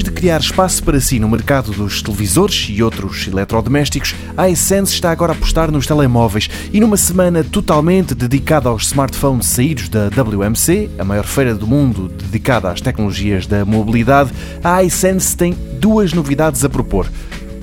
criar espaço para si no mercado dos televisores e outros eletrodomésticos, a iSense está agora a apostar nos telemóveis e numa semana totalmente dedicada aos smartphones saídos da WMC, a maior feira do mundo dedicada às tecnologias da mobilidade, a iSense tem duas novidades a propor.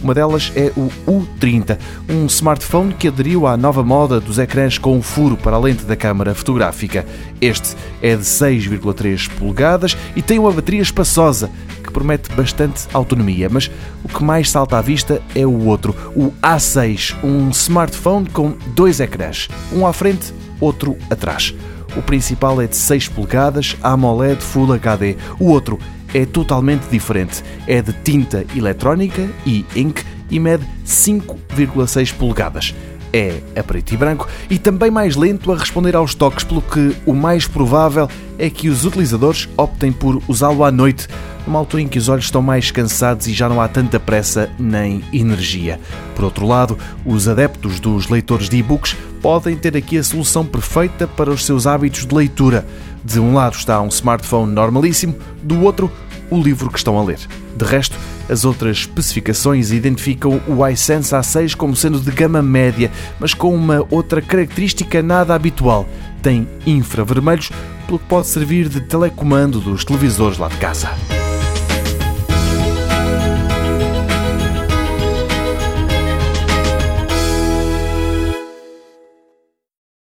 Uma delas é o U30, um smartphone que aderiu à nova moda dos ecrãs com um furo para a lente da câmara fotográfica. Este é de 6,3 polegadas e tem uma bateria espaçosa que promete bastante autonomia, mas o que mais salta à vista é o outro, o A6, um smartphone com dois ecrãs, um à frente, outro atrás. O principal é de 6 polegadas, AMOLED Full HD. O outro é totalmente diferente. É de tinta eletrónica e ink e mede 5,6 polegadas. É a preto e branco e também mais lento a responder aos toques, pelo que o mais provável é que os utilizadores optem por usá-lo à noite, numa altura em que os olhos estão mais cansados e já não há tanta pressa nem energia. Por outro lado, os adeptos dos leitores de e-books podem ter aqui a solução perfeita para os seus hábitos de leitura. De um lado está um smartphone normalíssimo, do outro, o livro que estão a ler. De resto, as outras especificações identificam o iSense A6 como sendo de gama média, mas com uma outra característica nada habitual. Tem infravermelhos, pelo que pode servir de telecomando dos televisores lá de casa.